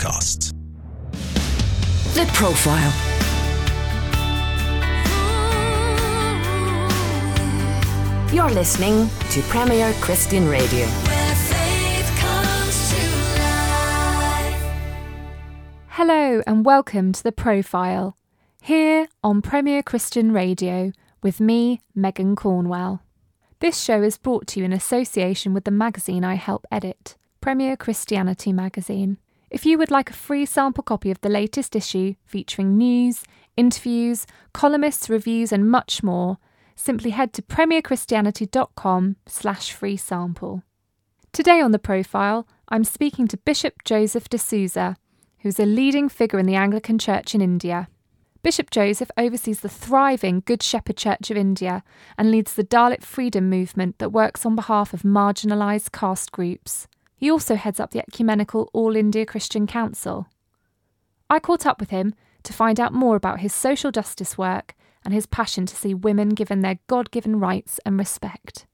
podcast. The Profile. You're listening to Premier Christian Radio. Hello and welcome to The Profile, here on Premier Christian Radio with me, Megan Cornwell. This show is brought to you in association with the magazine I help edit, Premier Christianity Magazine. If you would like a free sample copy of the latest issue featuring news, interviews, columnists, reviews, and much more, simply head to premierchristianity.com slash free sample. Today on the profile, I'm speaking to Bishop Joseph D'Souza, who's a leading figure in the Anglican Church in India. Bishop Joseph oversees the thriving Good Shepherd Church of India and leads the Dalit freedom movement that works on behalf of marginalised caste groups. He also heads up the Ecumenical All India Christian Council. I caught up with him to find out more about his social justice work and his passion to see women given their God given rights and respect.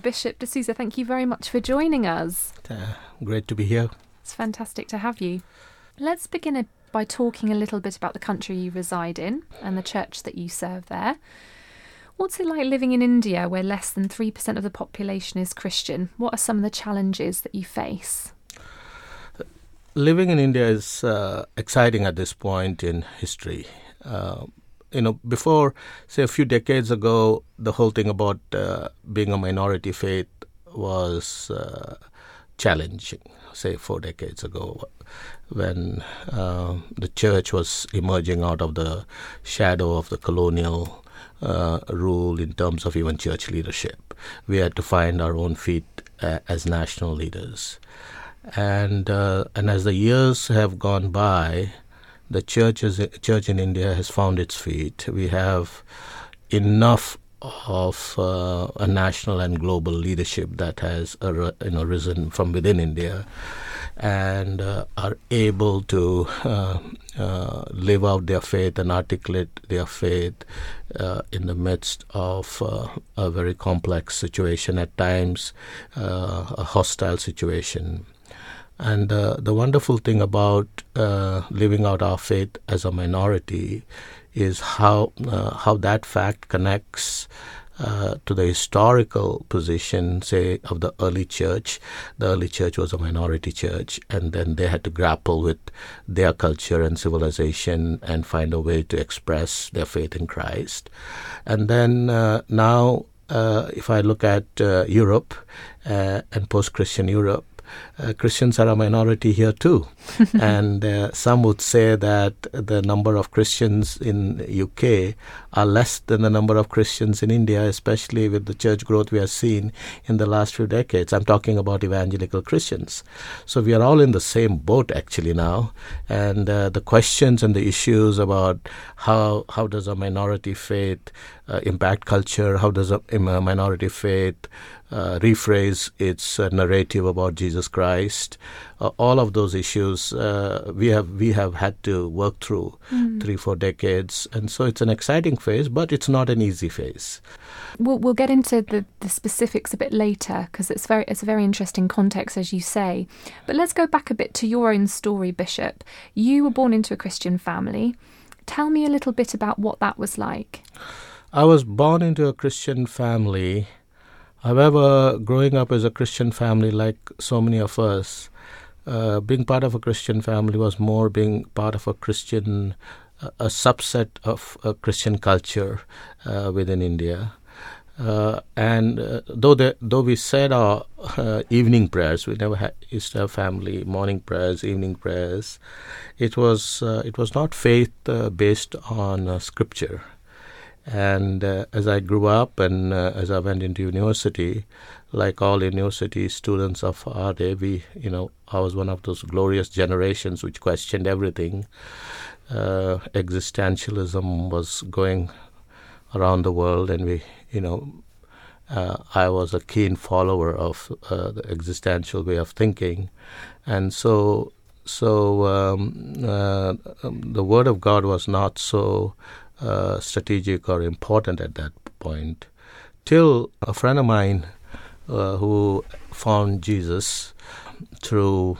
Bishop D'Souza, thank you very much for joining us. Uh, great to be here. It's fantastic to have you. Let's begin by talking a little bit about the country you reside in and the church that you serve there. What's it like living in India where less than 3% of the population is Christian? What are some of the challenges that you face? Living in India is uh, exciting at this point in history. Uh, you know, before, say, a few decades ago, the whole thing about uh, being a minority faith was uh, challenging, say, four decades ago when uh, the church was emerging out of the shadow of the colonial uh, rule in terms of even church leadership. We had to find our own feet uh, as national leaders. And, uh, and as the years have gone by, the church, church in India has found its feet. We have enough of uh, a national and global leadership that has you know, risen from within India and uh, are able to uh, uh, live out their faith and articulate their faith uh, in the midst of uh, a very complex situation, at times uh, a hostile situation. And the wonderful thing about living out our faith as a minority is how how that fact connects uh, to the historical position, say, of the early church. The early church was a minority church, and then they had to grapple with their culture and civilization and find a way to express their faith in Christ. And then uh, now, uh, if I look at uh, Europe uh, and post Christian Europe, uh, Christians are a minority here too, and uh, some would say that the number of Christians in UK are less than the number of Christians in India, especially with the church growth we have seen in the last few decades. I'm talking about evangelical Christians. So we are all in the same boat actually now, and uh, the questions and the issues about how how does a minority faith uh, impact culture? How does a, a minority faith uh, rephrase its uh, narrative about Jesus Christ. Uh, all of those issues uh, we have we have had to work through mm. three four decades, and so it's an exciting phase, but it's not an easy phase. We'll, we'll get into the, the specifics a bit later because it's very it's a very interesting context as you say. But let's go back a bit to your own story, Bishop. You were born into a Christian family. Tell me a little bit about what that was like. I was born into a Christian family However, growing up as a Christian family, like so many of us, uh, being part of a Christian family was more being part of a Christian, a subset of a Christian culture uh, within India. Uh, and uh, though the, though we said our uh, evening prayers, we never had, used to have family morning prayers, evening prayers. It was it was not faith based on scripture. And uh, as I grew up and uh, as I went into university, like all university students of our day, we, you know, I was one of those glorious generations which questioned everything. Uh, existentialism was going around the world, and we, you know, uh, I was a keen follower of uh, the existential way of thinking, and so so um, uh, um, the word of God was not so uh, strategic or important at that point. Till a friend of mine uh, who found Jesus through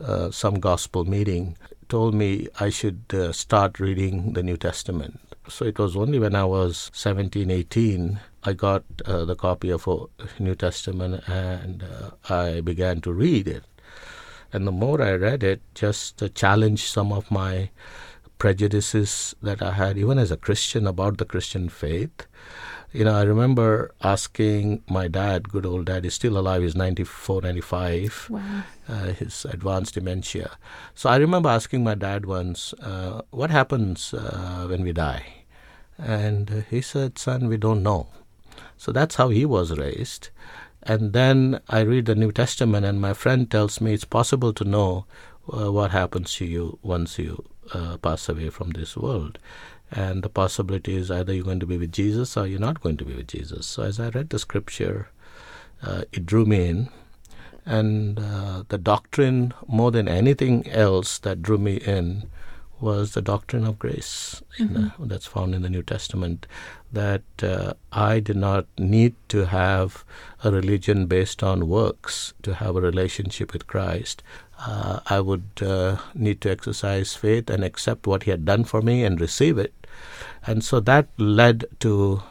uh, some gospel meeting, told me I should uh, start reading the New Testament. So it was only when I was 17, 18, I got uh, the copy of a New Testament and uh, I began to read it. And the more I read it, just uh, challenged some of my prejudices that I had, even as a Christian, about the Christian faith. You know, I remember asking my dad, good old dad, he's still alive, he's 94, 95, Wow. uh, his advanced dementia. So I remember asking my dad once, uh, what happens uh, when we die? And he said, son, we don't know. So that's how he was raised. And then I read the New Testament, and my friend tells me it's possible to know uh, what happens to you once you uh, pass away from this world. And the possibility is either you're going to be with Jesus or you're not going to be with Jesus. So as I read the scripture, uh, it drew me in. And uh, the doctrine, more than anything else that drew me in, was the doctrine of grace the, that's found in the New Testament. That uh, I did not need to have a religion based on works to have a relationship with Christ. Uh, I would uh, need to exercise faith and accept what He had done for me and receive it. And so that led to,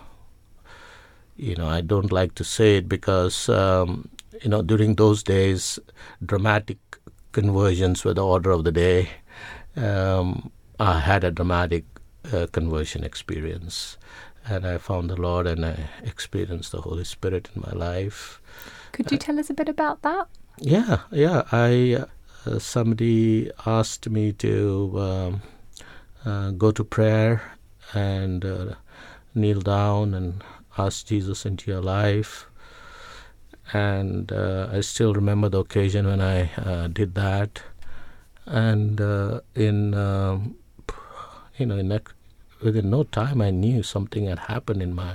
you know, I don't like to say it because, um, you know, during those days, dramatic conversions were the order of the day. Um, I had a dramatic uh, conversion experience, and I found the Lord and I experienced the Holy Spirit in my life. Could you tell us a bit about that? Yeah, yeah. I uh, somebody asked me to um, uh, go to prayer and uh, kneel down and ask Jesus into your life. And uh, I still remember the occasion when I uh, did that. And uh, in um, you know, in within no time, I knew something had happened in my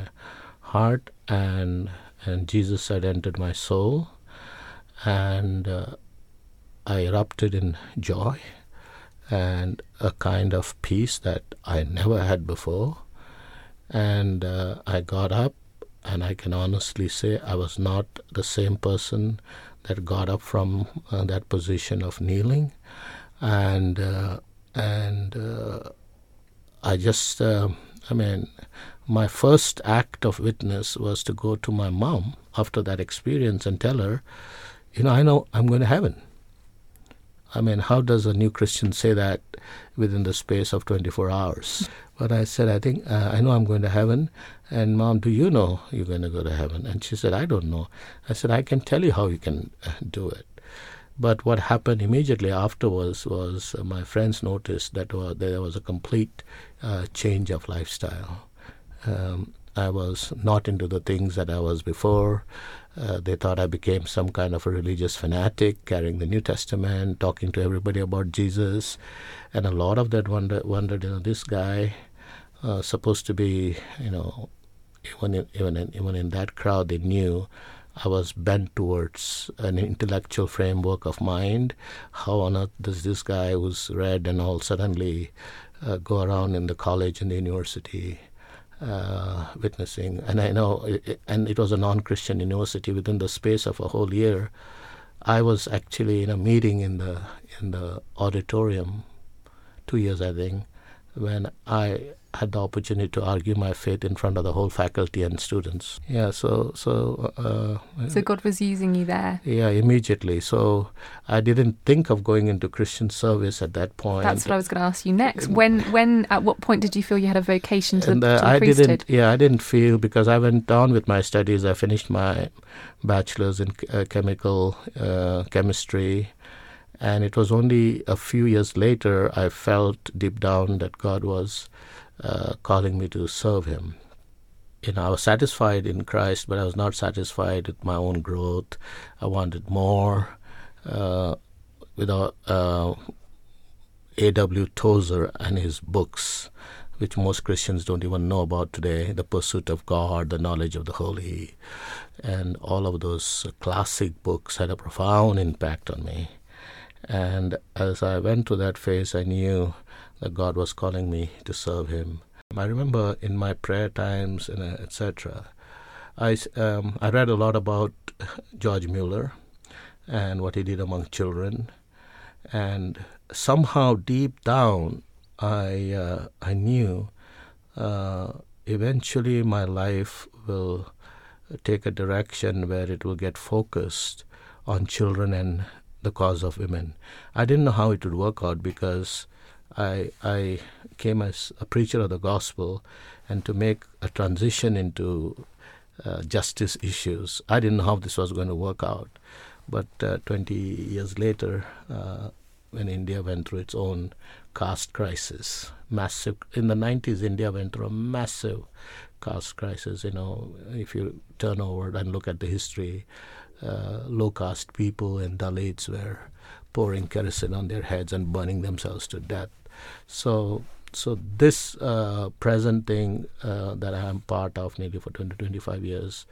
heart, and and Jesus had entered my soul, and uh, I erupted in joy and a kind of peace that I never had before. And uh, I got up, and I can honestly say I was not the same person that got up from uh, that position of kneeling, and uh, and uh, I just, uh, I mean, my first act of witness was to go to my mom after that experience and tell her, you know, I know I'm going to heaven. I mean, how does a new Christian say that within the space of 24 hours? But I said, I think, uh, I know I'm going to heaven. And mom, do you know you're going to go to heaven? And she said, I don't know. I said, I can tell you how you can uh, do it. But what happened immediately afterwards was uh, my friends noticed that there was a complete uh, change of lifestyle. Um, I was not into the things that I was before. Uh, they thought I became some kind of a religious fanatic, carrying the New Testament, talking to everybody about Jesus, and a lot of that wonder, wondered, you know, this guy uh, supposed to be, you know, even in, even in, even in that crowd, they knew I was bent towards an intellectual framework of mind. How on earth does this guy who's read and all suddenly uh, go around in the college and the university uh, witnessing? And I know, it, and it was a non-Christian university. Within the space of a whole year, I was actually in a meeting in the in the auditorium, two years I think, when I had the opportunity to argue my faith in front of the whole faculty and students. Yeah, so so uh, So God was using you there. yeah, immediately. So I didn't think of going into Christian service at that point. That's what I was going to ask you next. When, when, at what point did you feel you had a vocation to and the, uh, to the I priesthood? didn't. Yeah, I didn't feel because I went on with my studies. I finished my bachelor's in uh, chemical uh, chemistry, and it was only a few years later I felt deep down that God was uh, calling me to serve Him. You know, I was satisfied in Christ, but I was not satisfied with my own growth. I wanted more. Uh, without uh, A.W. Tozer and his books, which most Christians don't even know about today The Pursuit of God, The Knowledge of the Holy, and all of those classic books had a profound impact on me. And as I went through that phase, I knew that God was calling me to serve Him. I remember in my prayer times, and uh, etc., I, um, I read a lot about George Mueller and what he did among children. and somehow deep down, I uh, I knew uh, eventually my life will take a direction where it will get focused on children and the cause of women. I didn't know how it would work out because I I came as a preacher of the gospel, and to make a transition into uh, justice issues, I didn't know how this was going to work out. But uh, 20 years later, uh, when India went through its own caste crisis, massive in the 90s, India went through a massive caste crisis. You know, if you turn over and look at the history, uh, low caste people and Dalits were pouring kerosene on their heads and burning themselves to death. So, so this uh, present thing uh, that I am part of nearly for 20, 25 years,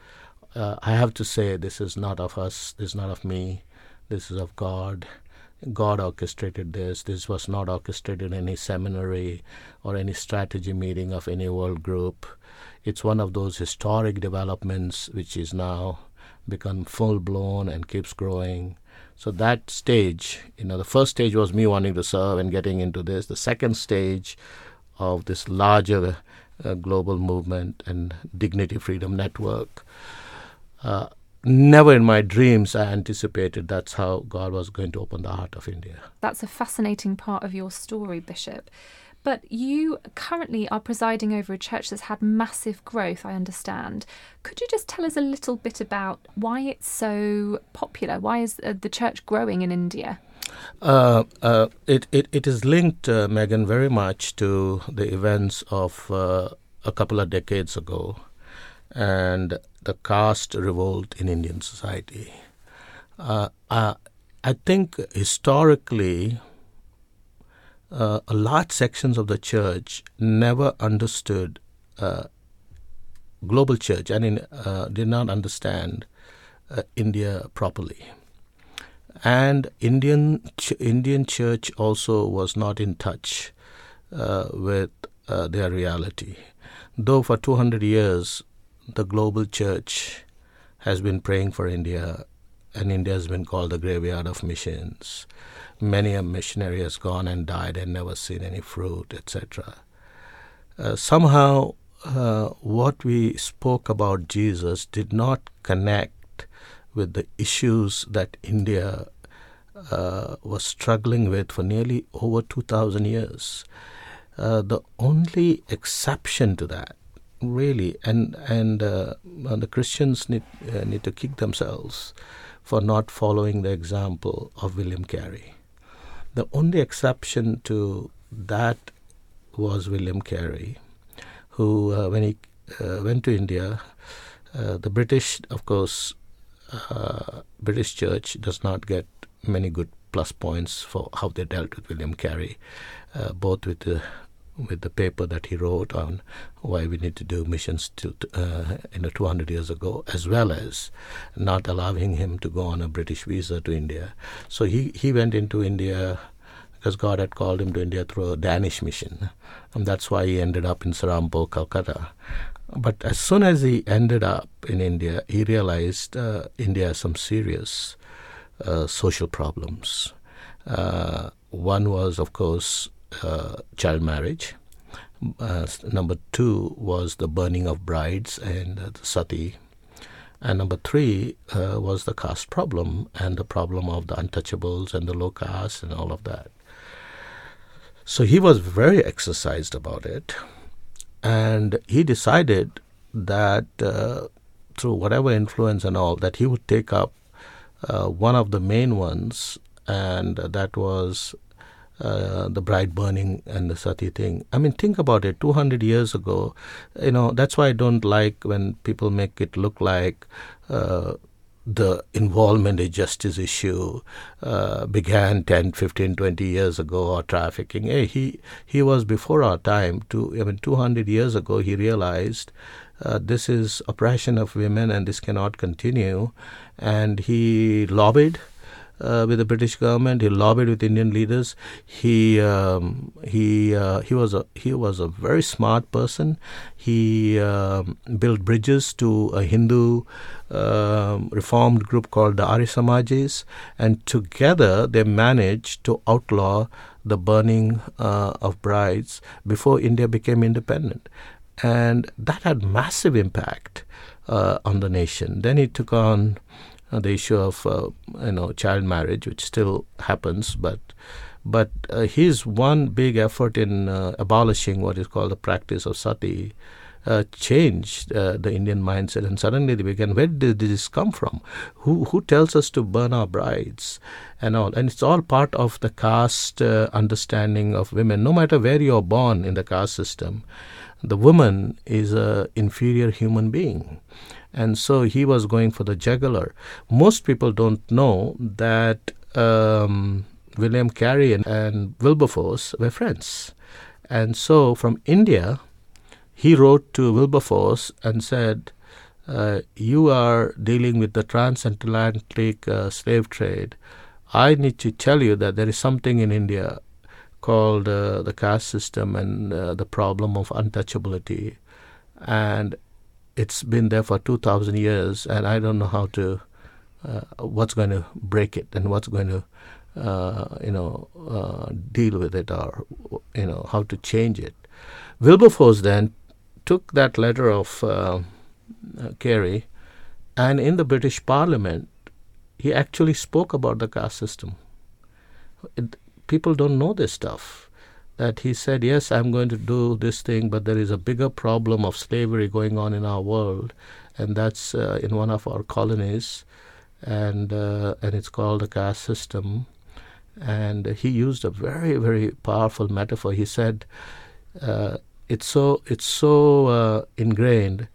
uh, I have to say this is not of us, this is not of me, this is of God. God orchestrated this. This was not orchestrated in any seminary or any strategy meeting of any world group. It's one of those historic developments which is now become full blown and keeps growing. So that stage, you know, the first stage was me wanting to serve and getting into this. The second stage of this larger uh, global movement and Dignity Freedom Network. Uh, never in my dreams I anticipated that's how God was going to open the heart of India. That's a fascinating part of your story, Bishop. But you currently are presiding over a church that's had massive growth, I understand. Could you just tell us a little bit about why it's so popular? Why is uh, the church growing in India? Uh, uh, it, it, it is linked, uh, Megan, very much to the events of uh, a couple of decades ago and the caste revolt in Indian society. Uh, I think historically, uh, large sections of the church never understood uh, global church and uh, did not understand uh, India properly. And Indian ch- Indian church also was not in touch uh, with uh, their reality. Though for 200 years the global church has been praying for India, and India has been called the graveyard of missions many a missionary has gone and died and never seen any fruit, etc. Uh, somehow, uh, what we spoke about Jesus did not connect with the issues that India uh, was struggling with for nearly over 2,000 years. Uh, the only exception to that, really, and and uh, the Christians need uh, need to kick themselves for not following the example of William Carey. The only exception to that was William Carey, who, uh, when he uh, went to India, uh, the British, of course, uh, British Church does not get many good plus points for how they dealt with William Carey, uh, both with the with the paper that he wrote on why we need to do missions to, uh, you know 200 years ago, as well as not allowing him to go on a British visa to India. So he he went into India because God had called him to India through a Danish mission, and that's why he ended up in Serampore, Calcutta. But as soon as he ended up in India, he realized uh, India has some serious uh, social problems. Uh, one was, of course, uh, child marriage. Uh, number two was the burning of brides and uh, the sati. And number three uh, was the caste problem and the problem of the untouchables and the low caste and all of that. So he was very exercised about it. And he decided that uh, through whatever influence and all, that he would take up uh, one of the main ones, and that was uh, the bride burning and the sati thing. I mean, think about it. 200 years ago, you know, that's why I don't like when people make it look like uh, the involvement in justice issue uh, began 10, 15, 20 years ago, or trafficking. Hey, he, he was before our time. To, I mean, 200 years ago, he realized uh, this is oppression of women and this cannot continue. And he lobbied uh, with the British government. He lobbied with Indian leaders. He um, he uh, he was a he was a very smart person. He um, built bridges to a Hindu um, reformed group called the Arya Samajis, and together they managed to outlaw the burning uh, of brides before India became independent, and that had massive impact uh, on the nation. Then he took on uh, the issue of uh, you know child marriage, which still happens, but but uh, his one big effort in uh, abolishing what is called the practice of sati uh, changed uh, the Indian mindset, and suddenly they began, where did this come from? Who who tells us to burn our brides, and all? And it's all part of the caste understanding of women. No matter where you are born in the caste system, the woman is a inferior human being, and so he was going for the jugular. Most people don't know that. Um, William Carey and, and Wilberforce were friends. And so from India, he wrote to Wilberforce and said, uh, You are dealing with the transatlantic uh, slave trade. I need to tell you that there is something in India called uh, the caste system and uh, the problem of untouchability. And it's been there for 2,000 years, and I don't know how to, uh, what's going to break it and what's going to. Uh, you know, deal with it, or you know, how to change it. Wilberforce then took that letter of uh, uh, Carey, and in the British Parliament, he actually spoke about the caste system. It, people don't know this stuff. That he said, Yes, I'm going to do this thing, but there is a bigger problem of slavery going on in our world, and that's uh, in one of our colonies, and, uh, and it's called the caste system. And he used a very, very powerful metaphor. He said, uh, it's so it's so uh, ingrained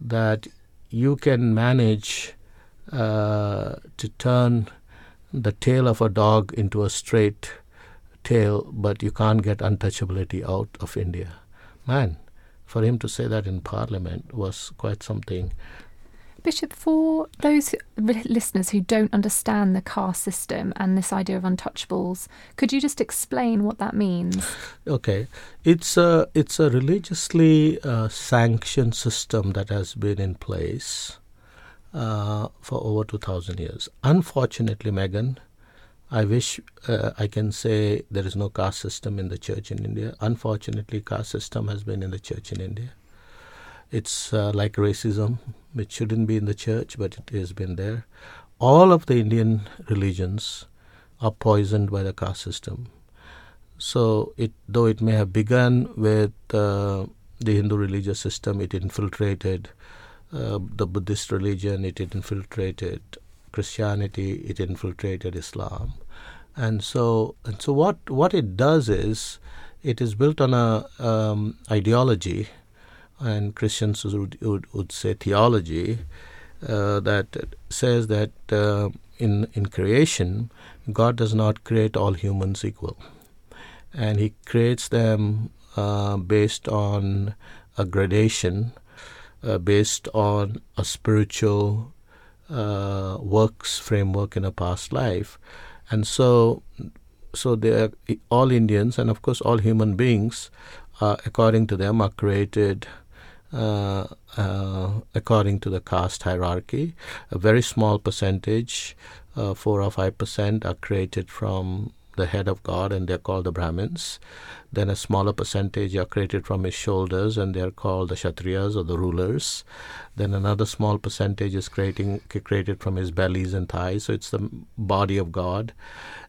that you can manage uh, to turn the tail of a dog into a straight tail, but you can't get untouchability out of India. Man, for him to say that in Parliament was quite something. Bishop, for those listeners who don't understand the caste system and this idea of untouchables, could you just explain what that means? Okay, it's a it's a religiously uh, sanctioned system that has been in place uh, for over two thousand years. Unfortunately, Megan, I wish uh, I can say there is no caste system in the church in India. Unfortunately, caste system has been in the church in India. It's uh, like racism, which shouldn't be in the church, but it has been there. All of the Indian religions are poisoned by the caste system. So, it though it may have begun with uh, the Hindu religious system, it infiltrated uh, the Buddhist religion, it infiltrated Christianity, it infiltrated Islam, and so and so what what it does is it is built on a um, ideology and Christians would, would, would say theology, uh, that says that uh, in, in creation, God does not create all humans equal. And He creates them uh, based on a gradation, uh, based on a spiritual uh, works framework in a past life. And so, so they are, all Indians and of course all human beings, uh, according to them, are created uh, uh, according to the caste hierarchy. A very small percentage, uh, 4 or 5 percent, are created from the head of God and they're called the Brahmins. Then a smaller percentage are created from his shoulders and they're called the Kshatriyas or the rulers. Then another small percentage is creating, created from his bellies and thighs. So it's the body of God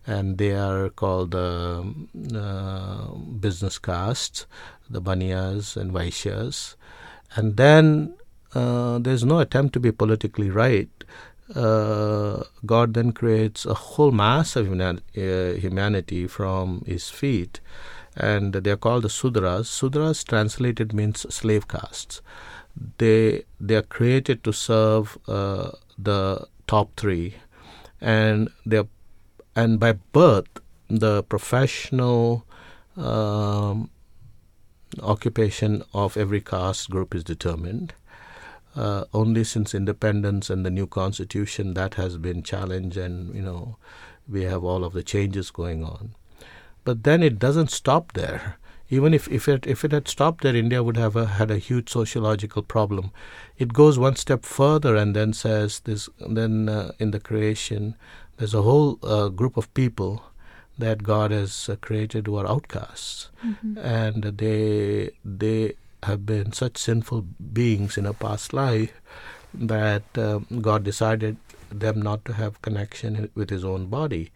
and they are called the uh, business castes, the Baniyas and Vaishyas. And then uh, there's no attempt to be politically right. Uh, God then creates a whole mass of uh, humanity from his feet, and they're called the Sudras. Sudras translated means slave castes. They they are created to serve uh, the top three, and they are, and by birth the professional um, occupation of every caste group is determined. Uh, only since independence and the new constitution that has been challenged, and you know, we have all of the changes going on. But then it doesn't stop there. Even if, if it if it had stopped there, India would have a, had a huge sociological problem. It goes one step further and then says this. Then uh, in the creation, there's a whole uh, group of people that God has uh, created who are outcasts, mm-hmm. and they they have been such sinful beings in a past life that um, God decided them not to have connection with His own body,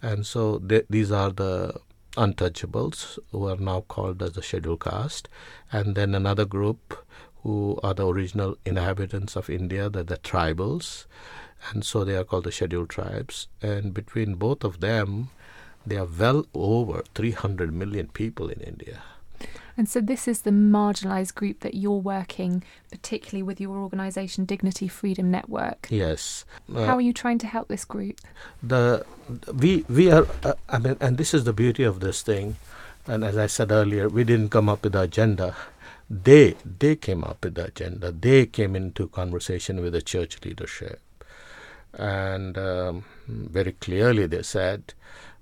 and so these are the untouchables who are now called as the scheduled caste, and then another group who are the original inhabitants of India, the, the tribals, and so they are called the scheduled tribes. And between both of them, there are well over 300 million people in India. And so, this is the marginalised group that you're working, particularly with your organisation, Dignity Freedom Network. Yes. Uh, How are you trying to help this group? The we we are. Uh, I mean, and this is the beauty of this thing. And as I said earlier, we didn't come up with the agenda. They they came up with the agenda. They came into conversation with the church leadership, and um, very clearly they said,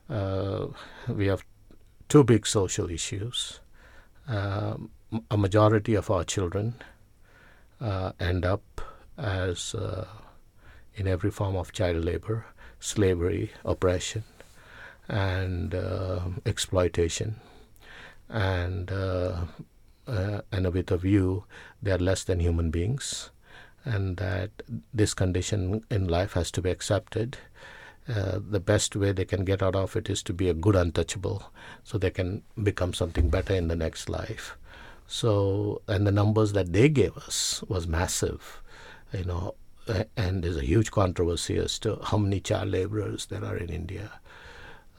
uh, "We have two big social issues." Uh, a majority of our children uh, end up as uh, in every form of child labor, slavery, oppression, and exploitation, and and with a view they are less than human beings, and that this condition in life has to be accepted uh, the best way they can get out of it is to be a good untouchable so they can become something better in the next life. So and the numbers that they gave us was massive you know and there's a huge controversy as to how many child laborers there are in india.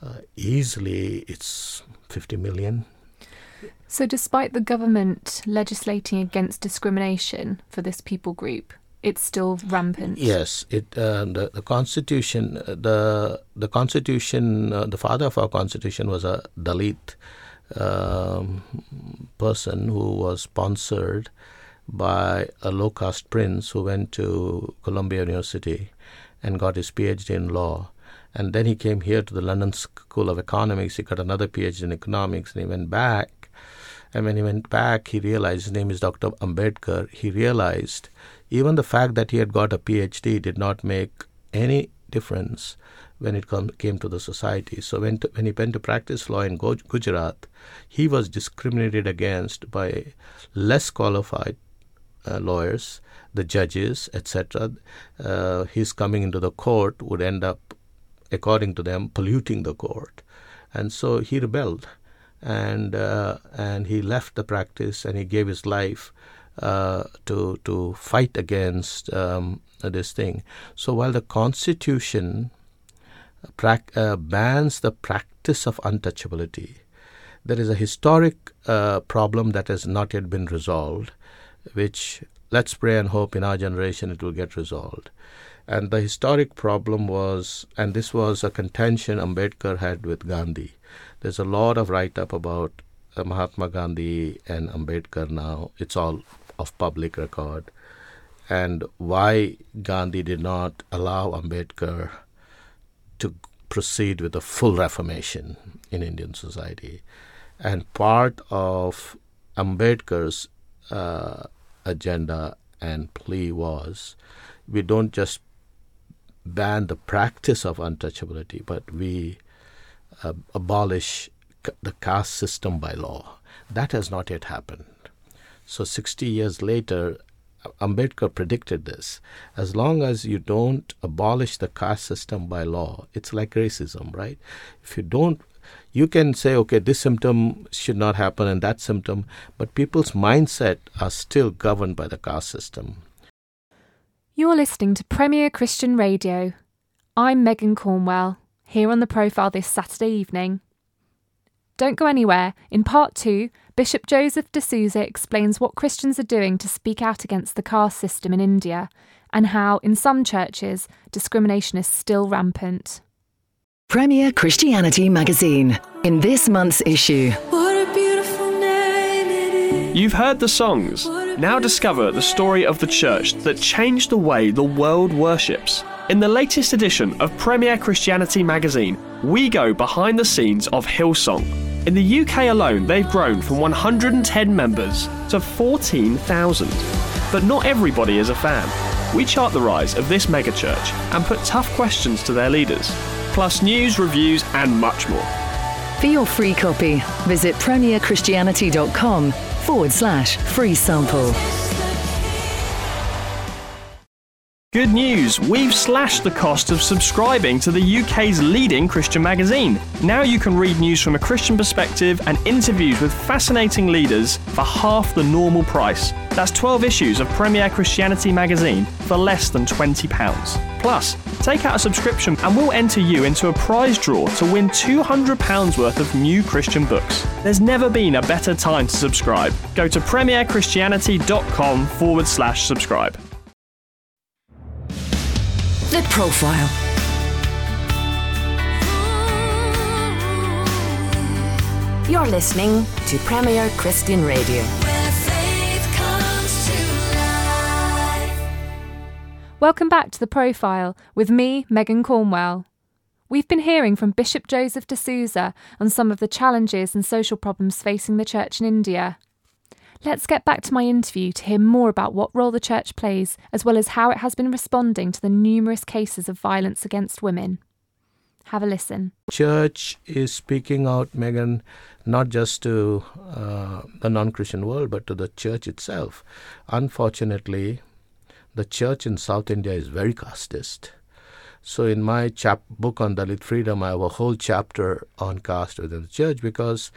Uh, easily it's 50 million. So despite the government legislating against discrimination for this people group it's still rampant. Yes, it uh, the the constitution uh, the the constitution uh, the father of our constitution was a Dalit um, person who was sponsored by a low caste prince who went to Columbia University and got his PhD in law. And then he came here to the London School of Economics. He got another PhD in economics, and he went back. And when he went back, he realized his name is Dr. Ambedkar. He realized even the fact that he had got a PhD did not make any difference when it come, came to the society. So when, to, when he went to practice law in Gujarat, he was discriminated against by less qualified uh, lawyers, the judges, etc. Uh, his coming into the court would end up, according to them, polluting the court, and so he rebelled, and uh, and he left the practice and he gave his life uh, to to fight against um, this thing. So while the Constitution pra- uh, bans the practice of untouchability, there is a historic uh, problem that has not yet been resolved, which let's pray and hope in our generation it will get resolved. And the historic problem was, and this was a contention Ambedkar had with Gandhi. There's a lot of write up about uh, Mahatma Gandhi and Ambedkar now. It's all of public record and why Gandhi did not allow Ambedkar to proceed with a full reformation in Indian society. And part of Ambedkar's uh, agenda and plea was we don't just ban the practice of untouchability, but we uh, abolish the caste system by law. That has not yet happened. So 60 years later, Ambedkar predicted this. As long as you don't abolish the caste system by law, it's like racism, right? If you don't, you can say, okay, this symptom should not happen and that symptom, but people's mindset are still governed by the caste system. You're listening to Premier Christian Radio. I'm Megan Cornwell, here on the profile this Saturday evening. Don't go anywhere. In part two, Bishop Joseph D'Souza explains what Christians are doing to speak out against the caste system in India and how, in some churches, discrimination is still rampant. Premier Christianity Magazine. In this month's issue, You've heard the songs Now discover the story of the church that changed the way the world worships. In the latest edition of Premier Christianity magazine, we go behind the scenes of Hillsong. In the UK alone, they've grown from 110 members to 14,000. But not everybody is a fan. We chart the rise of this megachurch and put tough questions to their leaders, plus news, reviews, and much more. For your free copy, visit premierchristianity.com forward slash free sample. Good news! We've slashed the cost of subscribing to the UK's leading Christian magazine. Now you can read news from a Christian perspective and interviews with fascinating leaders for half the normal price. That's 12 issues of Premier Christianity magazine for less than £20. Plus, take out a subscription and we'll enter you into a prize draw to win £200 worth of new Christian books. There's never been a better time to subscribe. Go to premierchristianity.com forward slash subscribe. The Profile. You're listening to Premier Christian Radio. Welcome back to The Profile with me, Megan Cornwell. We've been hearing from Bishop Joseph D'Souza on some of the challenges and social problems facing the church in India. Let's get back to my interview to hear more about what role the church plays, as well as how it has been responding to the numerous cases of violence against women. Have a listen. Church is speaking out, Megan, not just to uh, the non Christian world, but to the church itself. Unfortunately, the church in South India is very casteist. So, in my chap- book on Dalit freedom, I have a whole chapter on caste within the church because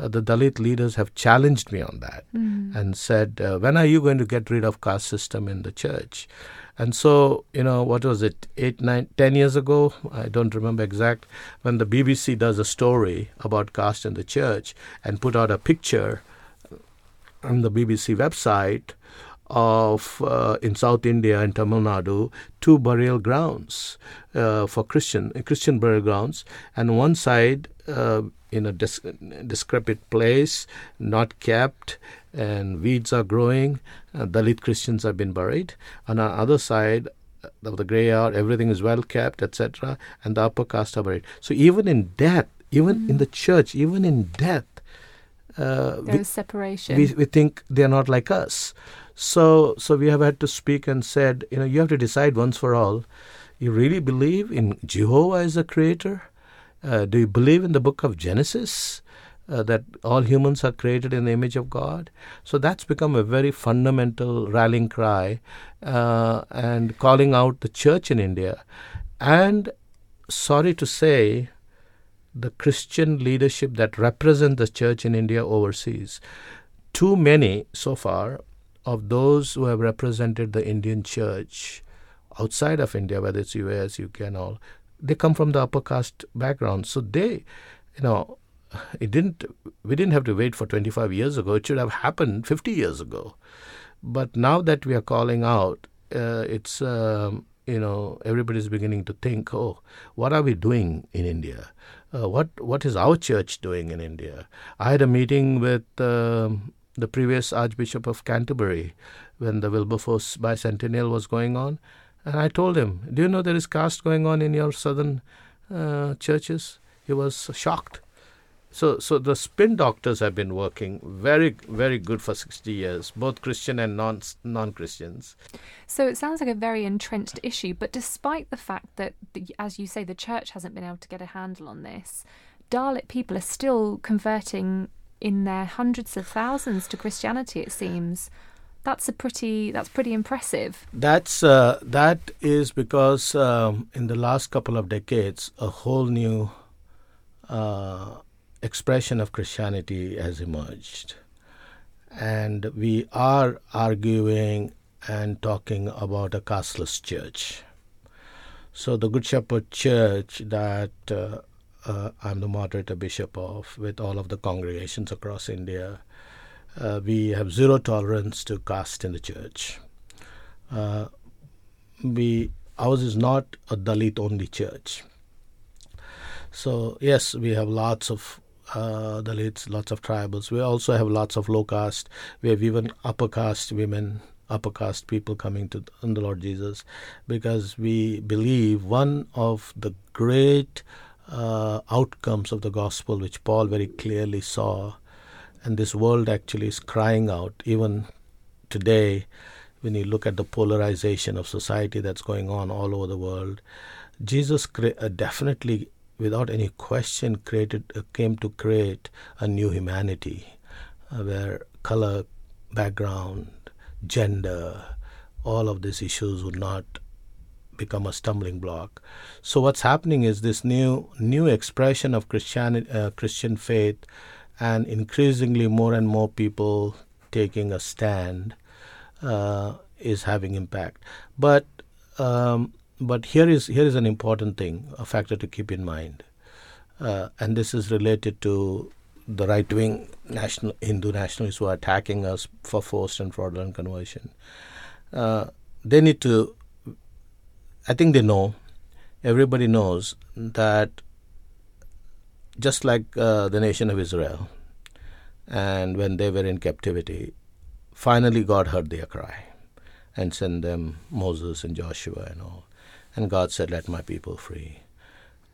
uh, the Dalit leaders have challenged me on that Mm. and said, uh, "When are you going to get rid of caste system in the church?" And so, you know, what was it, eight, nine, ten years ago? I don't remember exact. When the BBC does a story about caste in the church and put out a picture on the BBC website of uh, in South India in Tamil Nadu two burial grounds uh, for Christian Christian burial grounds, and one side uh, in a dis- discrepit place, not kept, and weeds are growing. Uh, Dalit Christians have been buried. and On the other side of the graveyard, everything is well kept, etc., and the upper caste are buried. So even in death, even in the church, even in death. Uh, There we- is separation. we, we think they are not like us. So, so we have had to speak and said, you know, you have to decide once for all. You really believe in Jehovah as a creator? Uh, do you believe in the book of Genesis uh, that all humans are created in the image of God? So that's become a very fundamental rallying cry uh, and calling out the church in India. And sorry to say, the Christian leadership that represent the church in India overseas. Too many so far of those who have represented the Indian church outside of India, whether it's US, UK, and all, they come from the upper caste background. So they, you know, it didn't. We didn't have to wait for 25 years ago. It should have happened 50 years ago. But now that we are calling out, uh, it's um, you know everybody's beginning to think, oh, what are we doing in India? Uh, what what is our church doing in India? I had a meeting with um the previous Archbishop of Canterbury when the Wilberforce bicentennial was going on, and I told him, "Do you know there is caste going on in your southern uh, churches?" He was shocked. So, so the spin doctors have been working very, very good for 60 years, both Christian and non non Christians. So it sounds like a very entrenched issue, but despite the fact that, as you say, the church hasn't been able to get a handle on this, Dalit people are still converting in their hundreds of thousands to Christianity. It seems that's a pretty that's pretty impressive. That's uh, that is because um, in the last couple of decades, a whole new uh, expression of Christianity has emerged, and we are arguing and talking about a casteless church. So the Good Shepherd Church that uh, uh, I'm the moderator bishop of, with all of the congregations across India, uh, we have zero tolerance to caste in the church. Uh, we ours is not a Dalit only church. So yes, we have lots of uh, Dalits, lots of tribals. We also have lots of low caste. We have even upper caste women, upper caste people coming to the Lord Jesus, because we believe one of the great uh, outcomes of the gospel, which Paul very clearly saw, and this world actually is crying out, even today, when you look at the polarization of society that's going on all over the world. Jesus cre- uh, definitely, without any question, created uh, came to create a new humanity, uh, where color, background, gender, all of these issues would not become a stumbling block. So what's happening is this new new expression of Christian uh, Christian faith, and increasingly more and more people taking a stand uh, is having impact. But um, but here is here is an important thing, a factor to keep in mind, uh, and this is related to the right wing national Hindu nationalists who are attacking us for forced and fraudulent conversion. Uh, they need to. I think they know. Everybody knows that. Just like uh, the nation of Israel, and when they were in captivity, finally God heard their cry, and sent them Moses and Joshua and all, and God said, "Let my people free."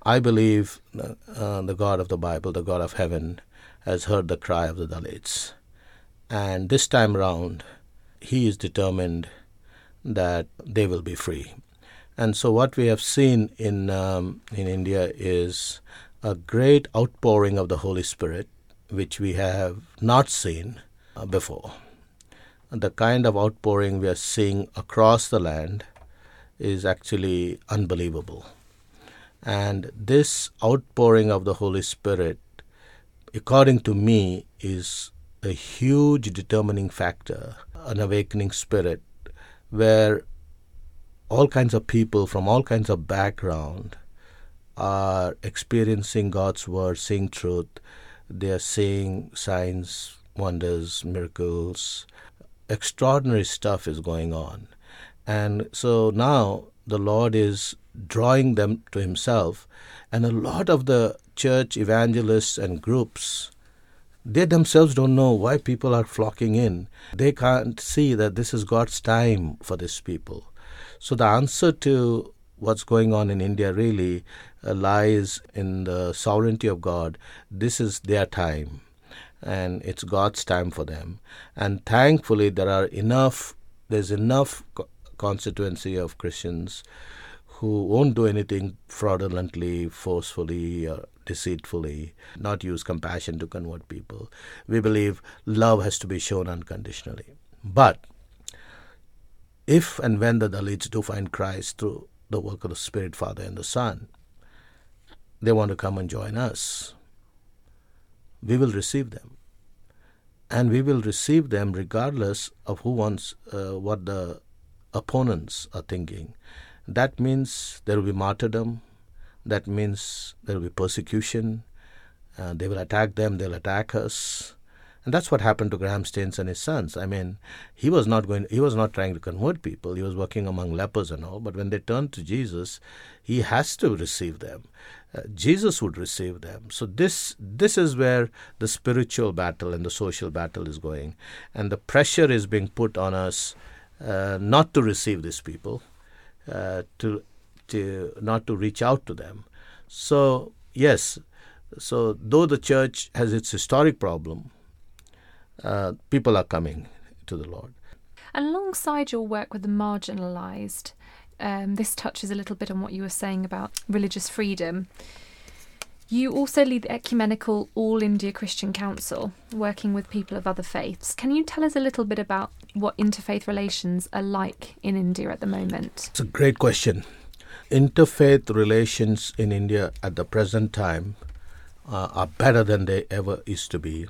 I believe uh, the God of the Bible, the God of heaven, has heard the cry of the Dalits. And this time round, he is determined that they will be free. And so, what we have seen in, um, in India is a great outpouring of the Holy Spirit, which we have not seen uh, before. The kind of outpouring we are seeing across the land is actually unbelievable. And this outpouring of the Holy Spirit, according to me, is a huge determining factor, an awakening spirit, where all kinds of people from all kinds of background are experiencing God's word, seeing truth. They are seeing signs, wonders, miracles. Extraordinary stuff is going on. And so now the Lord is drawing them to Himself. And a lot of the church evangelists and groups, they themselves don't know why people are flocking in. They can't see that this is God's time for these people. So the answer to what's going on in India really uh, lies in the sovereignty of God. This is their time, and it's God's time for them. And thankfully, there are enough. There's enough co- constituency of Christians who won't do anything fraudulently, forcefully, or deceitfully, not use compassion to convert people. We believe love has to be shown unconditionally. But if and when the Dalits do find Christ through the work of the Spirit, Father, and the Son, they want to come and join us. We will receive them. And we will receive them regardless of who wants, uh, what the opponents are thinking. That means there will be martyrdom. That means there will be persecution. Uh, they will attack them, they'll attack us. And that's what happened to Graham Staines and his sons. I mean, he was not going he was not trying to convert people. He was working among lepers and all, but when they turned to Jesus, he has to receive them. Uh, Jesus would receive them. So this this is where the spiritual battle and the social battle is going. And the pressure is being put on us uh, not to receive these people, uh, to to not to reach out to them. So yes, so though the church has its historic problem, uh, people are coming to the Lord. And alongside your work with the marginalised, um, this touches a little bit on what you were saying about religious freedom. You also lead the Ecumenical All India Christian Council, working with people of other faiths. Can you tell us a little bit about what interfaith relations are like in India at the moment? It's a great question. Interfaith relations in India at the present time uh, are better than they ever used to be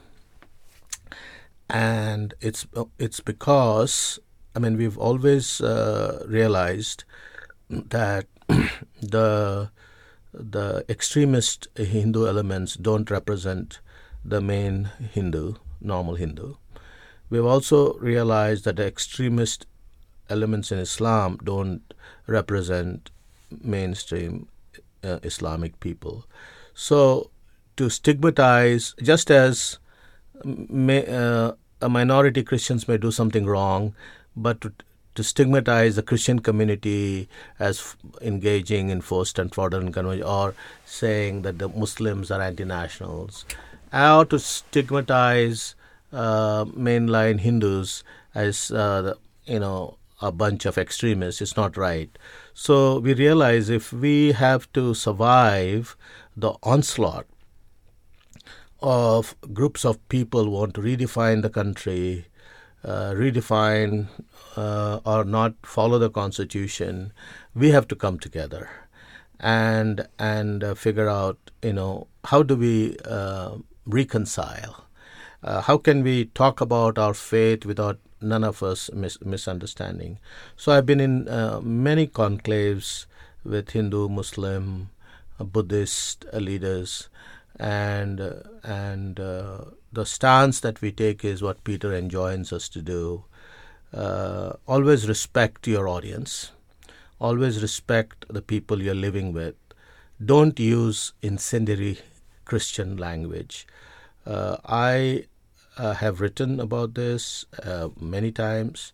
and it's it's because I mean we've always uh, realized that the the extremist Hindu elements don't represent the main Hindu, normal Hindu. We've also realized that the extremist elements in Islam don't represent mainstream uh, Islamic people. So to stigmatize, just as may, uh, a minority Christians may do something wrong, but to, to stigmatize the Christian community as f- engaging in forced and fraudulent conversion, or saying that the Muslims are anti-nationals, or to stigmatize uh, mainline Hindus as uh, you know a bunch of extremists is not right. So we realize if we have to survive the onslaught of groups of people want to redefine the country, uh, redefine uh, or not follow the constitution, we have to come together and and uh, figure out you know how do we uh, reconcile. Uh, how can we talk about our faith without none of us mis- misunderstanding? So I've been in uh, many conclaves with Hindu, Muslim, Buddhist leaders, and uh, and uh, the stance that we take is what Peter enjoins us to do. Uh, always respect your audience. Always respect the people you're living with. Don't use incendiary Christian language. Uh, I uh, have written about this uh, many times.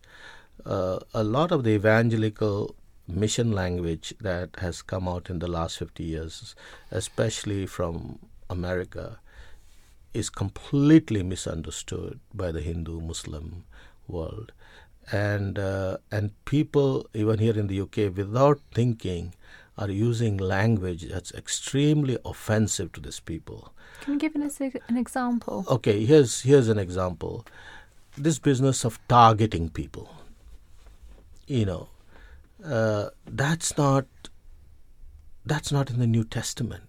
a lot of the evangelical mission language that has come out in the last 50 years, especially from America, is completely misunderstood by the Hindu Muslim world. And, uh, and people, even here in the UK, without thinking, are using language that's extremely offensive to these people. Can you give us an example? Okay, here's here's an example. This business of targeting people. You know, uh, that's not that's not in the New Testament.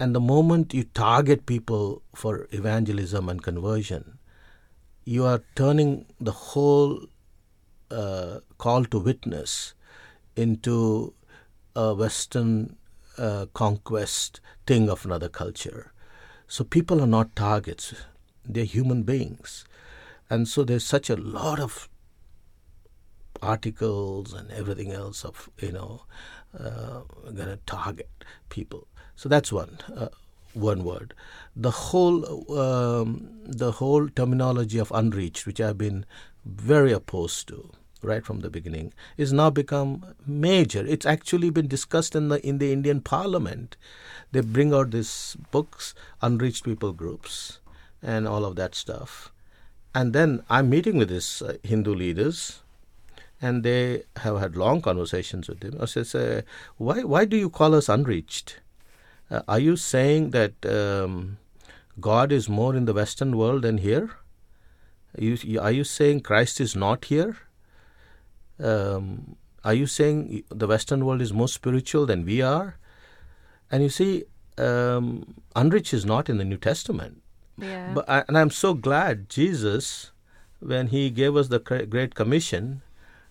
And the moment you target people for evangelism and conversion, you are turning the whole uh, call to witness into a Western uh, conquest thing of another culture. So people are not targets, they're human beings. And so there's such a lot of articles and everything else of, you know, uh, going to target people. So that's one. Uh, one word. The whole um, the whole terminology of unreached, which I've been very opposed to right from the beginning, is now become major. It's actually been discussed in the in the Indian Parliament. They bring out these books, unreached people groups, and all of that stuff. And then I'm meeting with these uh, Hindu leaders, and they have had long conversations with them. I say, why why do you call us unreached? Uh, are you saying that um, God is more in the Western world than here? Are you, are you saying Christ is not here? Um, are you saying the Western world is more spiritual than we are? And you see, um, unreached is not in the New Testament. Yeah. But I, and I'm so glad Jesus, when he gave us the Great Commission,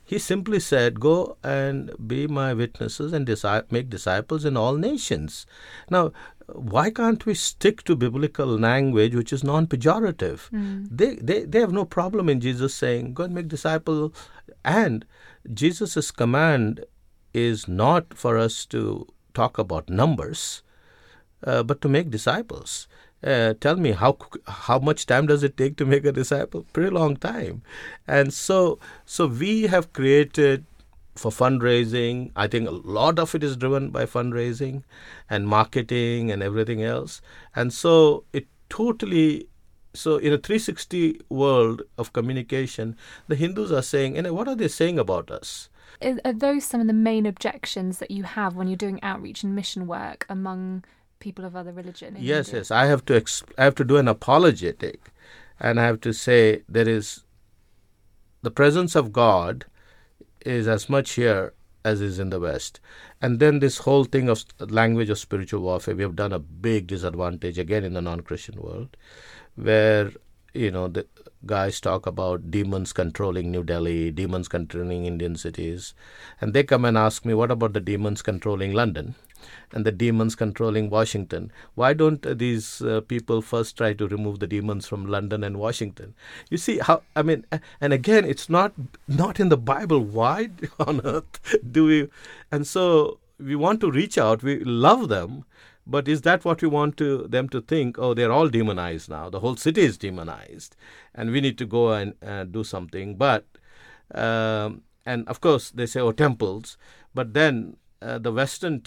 he simply said, Go and be my witnesses and make disciples in all nations. Now, why can't we stick to biblical language which is non pejorative? Mm. They, they, they have no problem in Jesus saying, Go and make disciples. And Jesus' command is not for us to talk about numbers, uh, but to make disciples. Uh, tell me how how much time does it take to make a disciple? Pretty long time, and so so we have created for fundraising. I think a lot of it is driven by fundraising and marketing and everything else, and so it totally. So in a 360 world of communication, the Hindus are saying, and what are they saying about us? Are those some of the main objections that you have when you're doing outreach and mission work among people of other religion. yes, India. yes. I have to exp- I have to do an apologetic, and I have to say there is the presence of God is as much here as is in the West. And then this whole thing of language of spiritual warfare, we have done a big disadvantage again in the non-Christian world, where you know the guys talk about demons controlling New Delhi, demons controlling Indian cities, and they come and ask me, what about the demons controlling London? And the demons controlling Washington. Why don't these uh, people first try to remove the demons from London and Washington? You see how I mean, and again, it's not not in the Bible. Why on earth do we? And so we want to reach out. We love them, But is that what we want to them to think? Oh, they're all demonized now. The whole city is demonized, and we need to go and uh, do something. But um, and of course they say, oh, temples. But then uh, the Western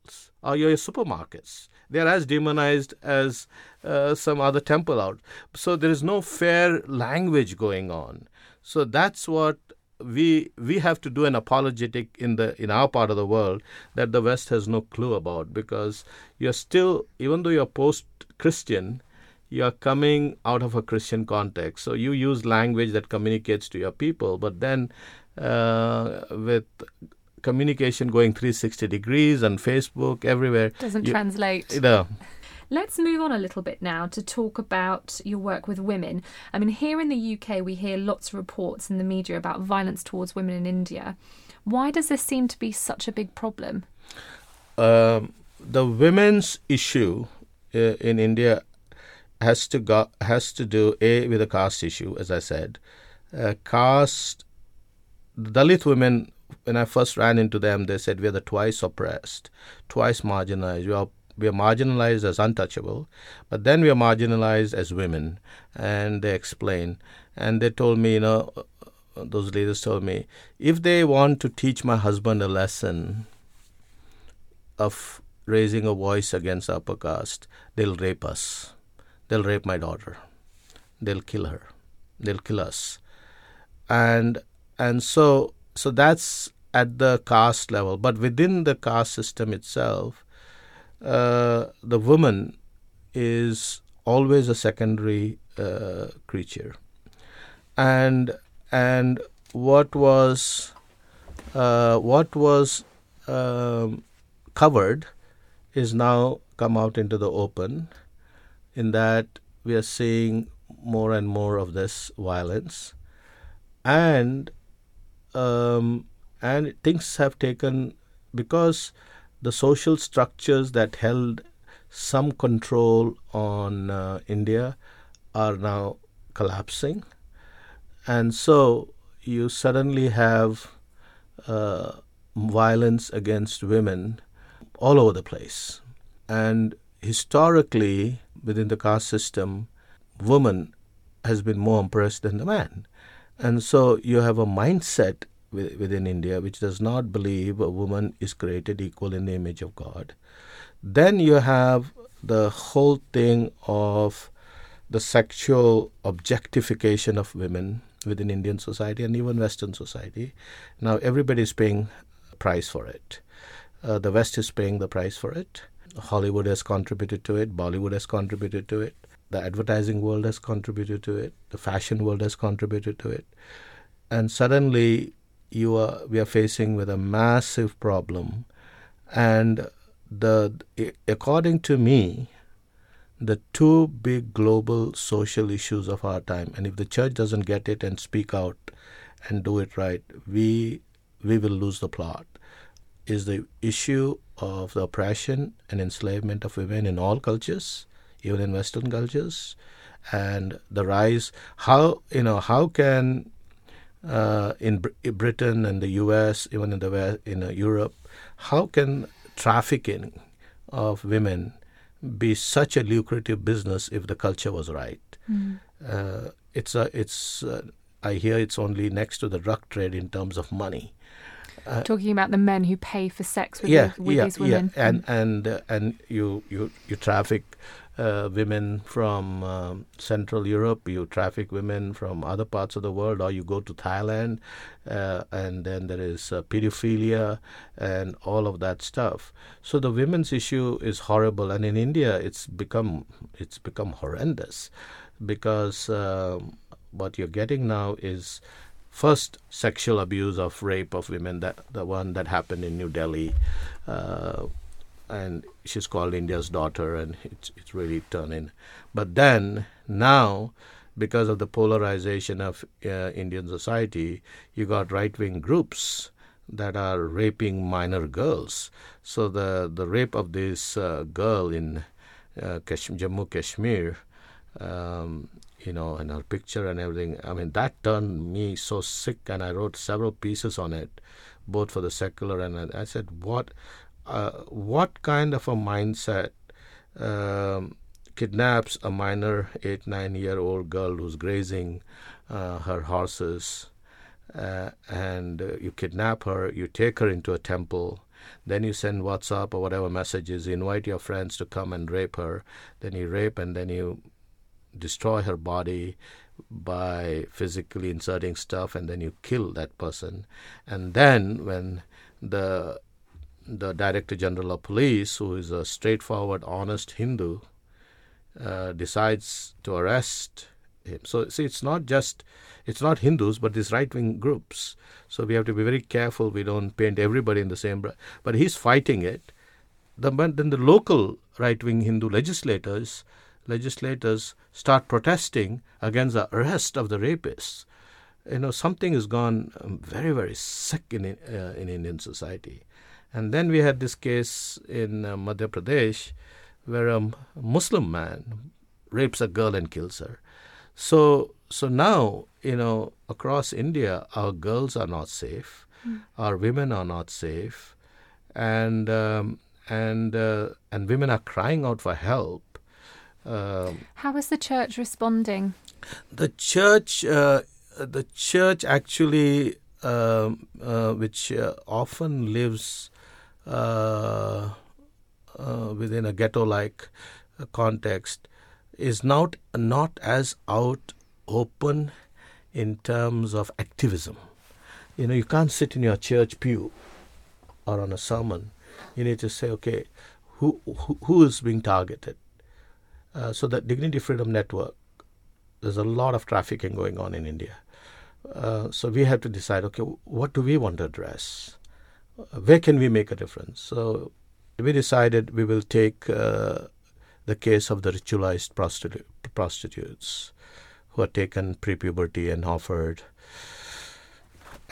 temples are your supermarkets. They are as demonized as uh, some other temple out. So there is no fair language going on. So that's what we we have to do an apologetic in the in our part of the world that the West has no clue about because you're still even though you're post Christian, you're coming out of a Christian context. So you use language that communicates to your people, but then uh, with communication going 360 degrees and Facebook everywhere Doesn't you- translate. No. Let's move on a little bit now to talk about your work with women. I mean, here in the UK, we hear lots of reports in the media about violence towards women in India. Why does this seem to be such a big problem? um, the women's issue uh, in India has to go, has to do a with the caste issue, as I said. Uh, caste, Dalit women. When I first ran into them, they said we are the twice oppressed, twice marginalized. We are we are marginalized as untouchable, but then we are marginalized as women. And they explain, and they told me, you know, those leaders told me, if they want to teach my husband a lesson, of raising a voice against upper caste, they'll rape us. They'll rape my daughter. They'll kill her. They'll kill us. And and so so that's at the caste level. But within the caste system itself, uh, the woman is always a secondary uh, creature. And and what was uh, what was um, covered is now come out into the open in that we are seeing more and more of this violence and um, and things have taken because the social structures that held some control on uh, India are now collapsing and so you suddenly have uh, violence against women all over the place. And historically, within the caste system, woman has been more oppressed than the man. And so you have a mindset within India which does not believe a woman is created equal in the image of God. Then you have the whole thing of the sexual objectification of women within Indian society and even Western society. Now everybody is paying price for it. Uh, the West is paying the price for it. Hollywood has contributed to it. Bollywood has contributed to it. The advertising world has contributed to it. The fashion world has contributed to it. And suddenly, you are we are facing with a massive problem. And the according to me, the two big global social issues of our time, and if the church doesn't get it and speak out and do it right, we we will lose the plot is the issue of the oppression and enslavement of women in all cultures, even in Western cultures, and the rise. How you know how can uh, in Br- Britain and the U.S., even in the West, in uh, Europe, how can trafficking of women be such a lucrative business if the culture was right? Uh, it's a it's. Uh, I hear it's only next to the drug trade in terms of money. Talking about the men who pay for sex with, yeah, the, with yeah, these women. Yeah. And and uh, and you you you traffic uh, women from um, Central Europe. You traffic women from other parts of the world, or you go to Thailand, uh, and then there is uh, pedophilia and all of that stuff. So the women's issue is horrible, and in India, it's become it's become horrendous because um, what you're getting now is first sexual abuse of rape of women that the one that happened in New Delhi uh, and she's called India's daughter and it's it's really turning but then now because of the polarization of uh, Indian society you got right wing groups that are raping minor girls so the the rape of this uh, girl in uh, Kash- Jammu Kashmir um, you know, and her picture and everything. I mean, that turned me so sick, and I wrote several pieces on it, both for the secular and I said, what? Uh, what kind of a mindset um, kidnaps a minor eight nine year old girl who's grazing uh, her horses uh, and you kidnap her you take her into a temple then you send whatsapp or whatever messages you invite your friends to come and rape her then you rape and then you destroy her body by physically inserting stuff and then you kill that person. And then when the the director general of police who is a straightforward honest hindu uh, decides to arrest him. So see it's not just it's not hindus but these right wing groups. So we have to be very careful we don't paint everybody in the same brush but he's fighting it. The, then the local right wing hindu legislators legislators start protesting against the arrest of the rapists, you know something has gone um, very very sick in uh, in Indian society. And then we had this case in uh, Madhya Pradesh where a Muslim man rapes a girl and kills her. So so now you know across India our girls are not safe, mm. our women are not safe, and um, and uh, and women are crying out for help um, How is the church responding? The church, uh, the church actually, um, uh, which uh, often lives uh, uh, within a ghetto-like context, is not not as out open in terms of activism. You know, you can't sit in your church pew or on a sermon. You need to say, okay, who who, who is being targeted? Uh, so the Dignity Freedom Network, there's a lot of trafficking going on in India. Uh, so we have to decide, okay, what do we want to address? Where can we make a difference? So we decided we will take uh, the case of the ritualized prostitu- prostitutes who are taken pre-puberty and offered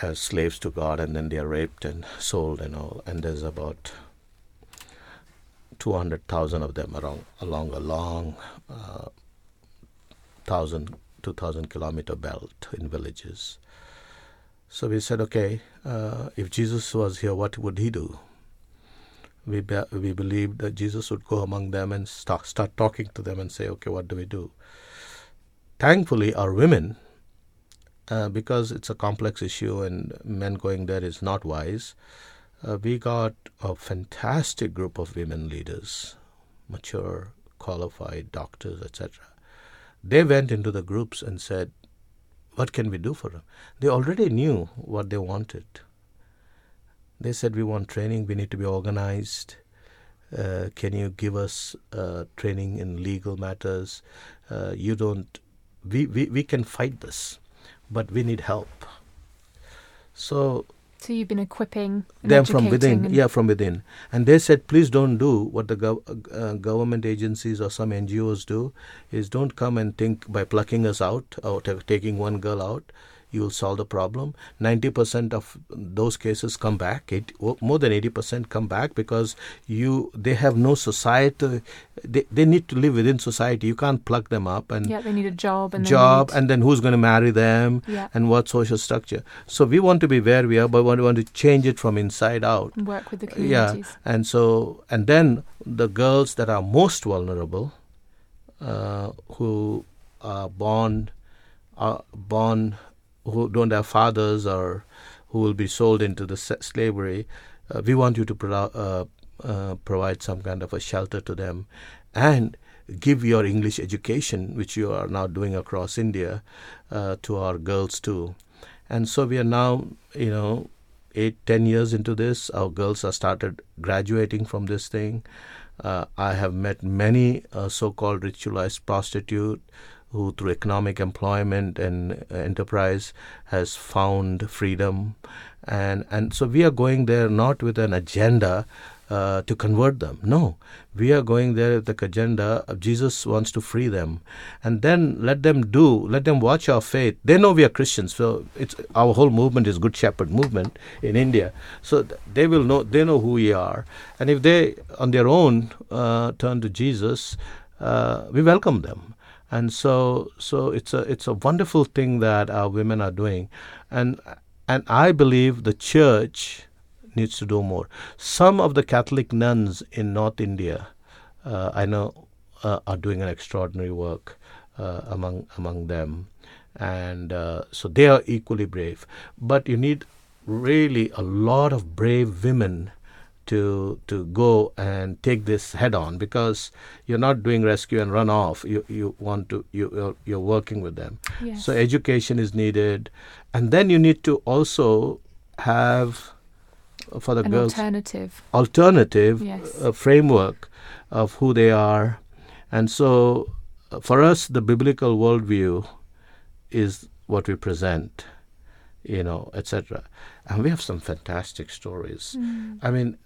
as slaves to God, and then they are raped and sold and all. And there's about 200,000 of them along, along a long uh, 1,000, 2,000 kilometer belt in villages. So we said, okay, uh, if Jesus was here, what would he do? We, be, we believed that Jesus would go among them and start, start talking to them and say, okay, what do we do? Thankfully, our women, uh, because it's a complex issue and men going there is not wise, uh, we got a fantastic group of women leaders, mature, qualified doctors, etc. They went into the groups and said, What can we do for them? They already knew what they wanted. They said, We want training, we need to be organized. Uh, can you give us uh, training in legal matters? Uh, you don't, we, we, we can fight this, but we need help. So so you've been equipping them from within, yeah, from within. And they said, please don't do what the gov- uh, government agencies or some NGOs do, is don't come and think by plucking us out or t- taking one girl out you will solve the problem. 90% of those cases come back. it, more than 80% come back because you they have no society. They, they need to live within society. You can't plug them up and yeah, they need a job and job, and then who's going to marry them yeah. and what social structure. So we want to be where we are, but we want to change it from inside out. And work with the communities. Yeah, and so and then the girls that are most vulnerable, uh, who are born are born who don't have fathers or who will be sold into the slavery, uh, we want you to pro- uh, uh, provide some kind of a shelter to them and give your English education, which you are now doing across India, uh, to our girls too. And so we are now, you know, eight, ten years into this. Our girls have started graduating from this thing. Uh, I have met many uh, so-called ritualized prostitute who through economic employment and enterprise has found freedom and and so we are going there not with an agenda uh, to convert them. No, we are going there with the agenda of Jesus wants to free them, and then let them do, let them watch our faith. They know we are Christians, so it's our whole movement is Good Shepherd movement in India. So they will know, they know who we are, and if they on their own uh, turn to Jesus, uh, we welcome them and so so it's a it's a wonderful thing that our women are doing and and I believe the church needs to do more. Some of the Catholic nuns in North India, uh, I know, uh, are doing an extraordinary work uh, among among them, and uh, so they are equally brave. But you need really a lot of brave women to to go and take this head on because you're not doing rescue and run off. You you want to you you're, you're working with them. Yes. so education is needed. And then you need to also have uh, for the An girls alternative. alternative Yes. uh, framework of who they are. And so uh, for us the biblical worldview is what we present you know etc and we have some fantastic stories. I mean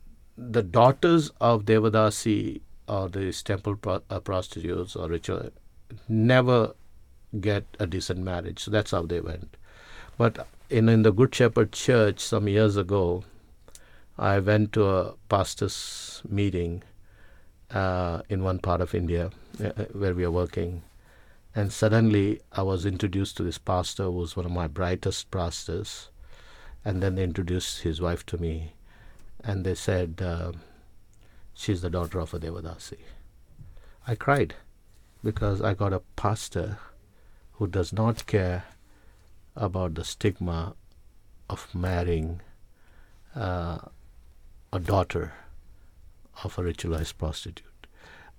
the daughters of devadasi or these temple pro- uh, prostitutes or ritual never get a decent marriage. So that's how they went. But in in the good shepherd church some years ago I went to a pastor's meeting uh, in one part of India uh, uh, where we are working, and suddenly I was introduced to this pastor who was one of my brightest pastors, and then they introduced his wife to me, and they said uh, she's the daughter of a Devadasi. I cried because I got a pastor who does not care about the stigma of marrying uh, a daughter of a ritualized prostitute.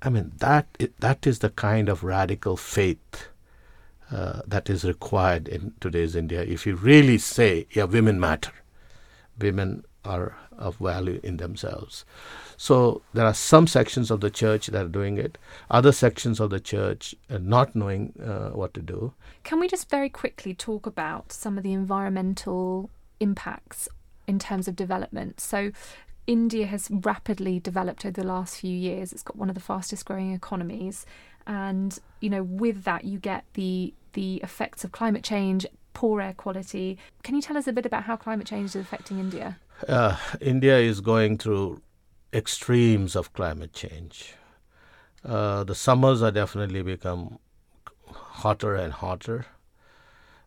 I mean that that is the kind of radical faith uh, that is required in today's India. If you really say, yeah, women matter, women are of value in themselves. So there are some sections of the church that are doing it, other sections of the church uh, not knowing uh, what to do. Can we just very quickly talk about some of the environmental impacts in terms of development? So, India has rapidly developed over the last few years. It's got one of the fastest growing economies, and you know, with that, you get the the effects of climate change, poor air quality. Can you tell us a bit about how climate change is affecting India? Uh, India is going through extremes of climate change. Uh, the summers are definitely become hotter and hotter.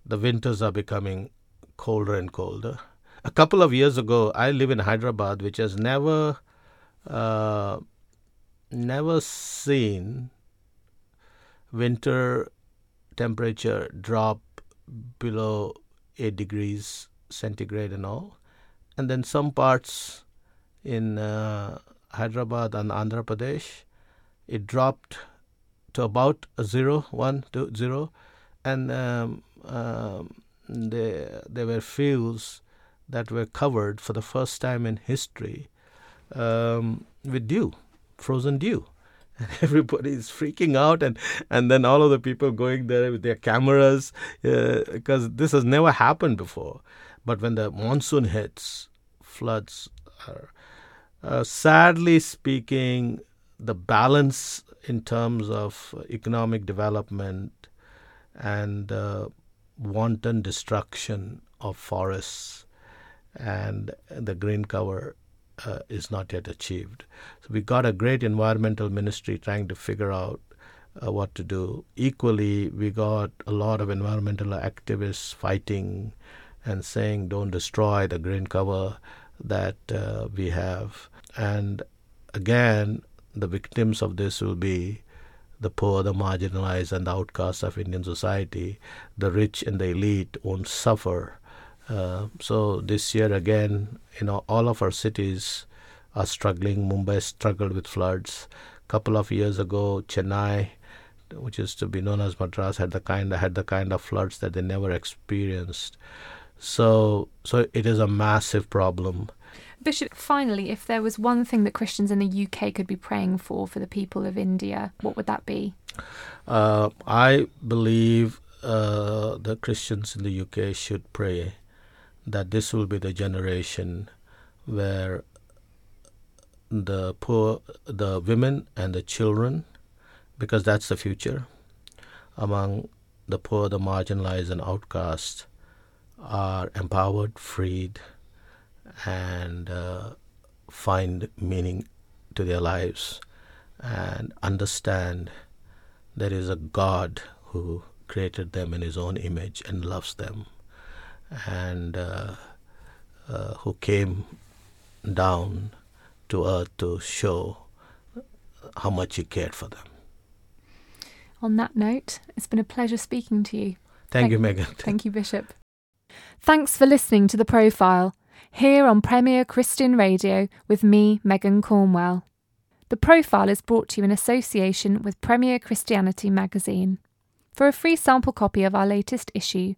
The winters are becoming colder and colder. A couple of years ago, I live in Hyderabad, which has never, uh, never seen winter temperature drop below eight degrees centigrade and all and then some parts in uh, Hyderabad and Andhra Pradesh, it dropped to about a zero, and um, um, there there were fields that were covered for the first time in history um, with dew, frozen dew. And everybody is freaking out, and, and then all of the people going there with their cameras uh, because this has never happened before. But when the monsoon hits, floods are. Uh, sadly speaking, the balance in terms of economic development and uh, wanton destruction of forests and the green cover uh, is not yet achieved. So we got a great environmental ministry trying to figure out uh, what to do. Equally, we got a lot of environmental activists fighting and saying, "Don't destroy the green cover that uh, we have." And again, the victims of this will be the poor, the marginalized, and the outcasts of Indian society. The rich and the elite won't suffer. Uh, so this year again, you know, all of our cities are struggling. Mumbai struggled with floods. Couple of years ago, Chennai, which is to be known as Madras, had the kind had the kind of floods that they never experienced. So, so it is a massive problem. Bishop, finally, if there was one thing that Christians in the UK could be praying for for the people of India, what would that be? Uh, I believe uh, the Christians in the UK should pray that this will be the generation where the poor, the women and the children, because that's the future, among the poor, the marginalized, and outcast, are empowered, freed, and uh, find meaning to their lives and understand there is a God who created them in His own image and loves them, and uh, uh, who came down to earth to show how much He cared for them. On that note, it's been a pleasure speaking to you. Thank, Thank- you, Megan. Thank you, Bishop. Thanks for listening to The Profile, here on Premier Christian Radio with me, Megan Cornwell. The Profile is brought to you in association with Premier Christianity magazine. For a free sample copy of our latest issue,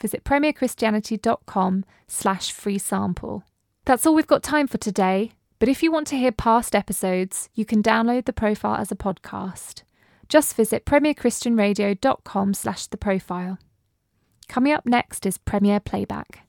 visit premierchristianity.com slash free sample. That's all we've got time for today, but if you want to hear past episodes, you can download The Profile as a podcast. Just visit premierchristianradio.com slash the profile. Coming up next is Premier Playback.